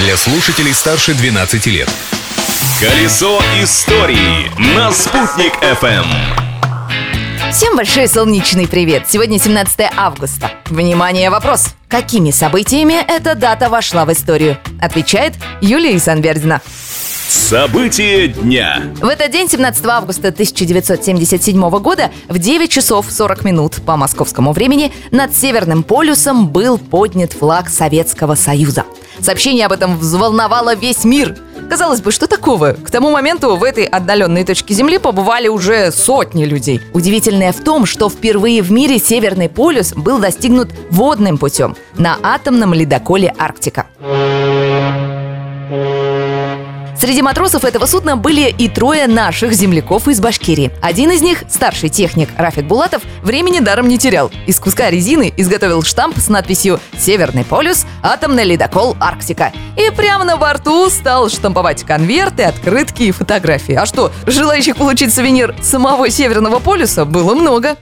для слушателей старше 12 лет. Колесо истории на «Спутник FM. Всем большой солнечный привет! Сегодня 17 августа. Внимание, вопрос. Какими событиями эта дата вошла в историю? Отвечает Юлия Санбердина. События дня. В этот день, 17 августа 1977 года, в 9 часов 40 минут по московскому времени над Северным полюсом был поднят флаг Советского Союза. Сообщение об этом взволновало весь мир. Казалось бы, что такого? К тому моменту в этой отдаленной точке Земли побывали уже сотни людей. Удивительное в том, что впервые в мире Северный полюс был достигнут водным путем на атомном ледоколе «Арктика». Среди матросов этого судна были и трое наших земляков из Башкирии. Один из них, старший техник Рафик Булатов, времени даром не терял. Из куска резины изготовил штамп с надписью «Северный полюс. Атомный ледокол Арктика». И прямо на борту стал штамповать конверты, открытки и фотографии. А что, желающих получить сувенир самого Северного полюса было много.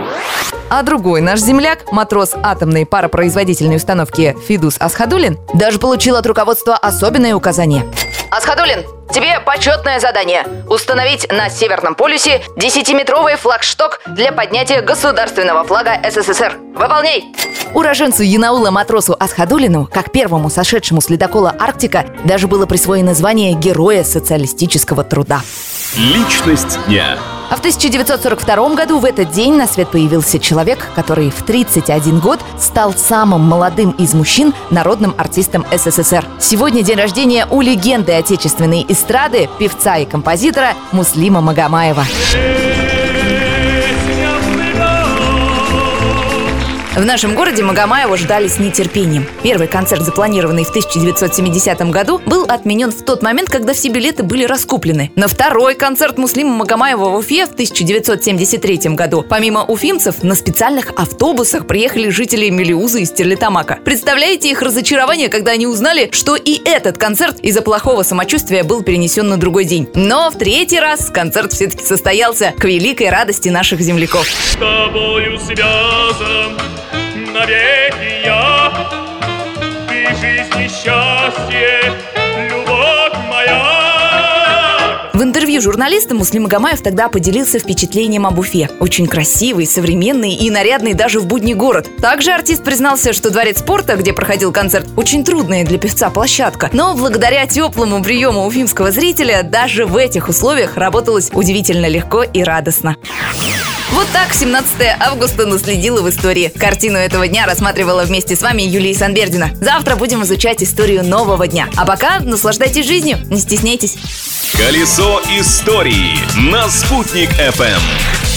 А другой наш земляк, матрос атомной паропроизводительной установки Фидус Асхадулин, даже получил от руководства особенное указание. Асхадулин, тебе почетное задание – установить на Северном полюсе 10-метровый флагшток для поднятия государственного флага СССР. Выполняй! Уроженцу Янаула матросу Асхадулину, как первому сошедшему с ледокола «Арктика», даже было присвоено звание Героя социалистического труда. Личность дня. А в 1942 году в этот день на свет появился человек, который в 31 год стал самым молодым из мужчин народным артистом СССР. Сегодня день рождения у легенды отечественной эстрады, певца и композитора Муслима Магомаева. В нашем городе Магомаева ждали с нетерпением. Первый концерт, запланированный в 1970 году, был отменен в тот момент, когда все билеты были раскуплены. На второй концерт Муслима Магомаева в Уфе в 1973 году, помимо уфимцев, на специальных автобусах приехали жители Мелиуза и Стерлитамака. Представляете их разочарование, когда они узнали, что и этот концерт из-за плохого самочувствия был перенесен на другой день. Но в третий раз концерт все-таки состоялся к великой радости наших земляков. С тобою связан я, Ты жизнь и счастье, любовь моя. В интервью журналистам Муслим Магомаев тогда поделился впечатлением об Уфе. Очень красивый, современный и нарядный даже в будний город. Также артист признался, что дворец спорта, где проходил концерт, очень трудная для певца площадка. Но благодаря теплому приему уфимского зрителя даже в этих условиях работалось удивительно легко и радостно. Вот так 17 августа наследила в истории. Картину этого дня рассматривала вместе с вами Юлия Санбердина. Завтра будем изучать историю нового дня. А пока наслаждайтесь жизнью, не стесняйтесь. Колесо истории на «Спутник FM.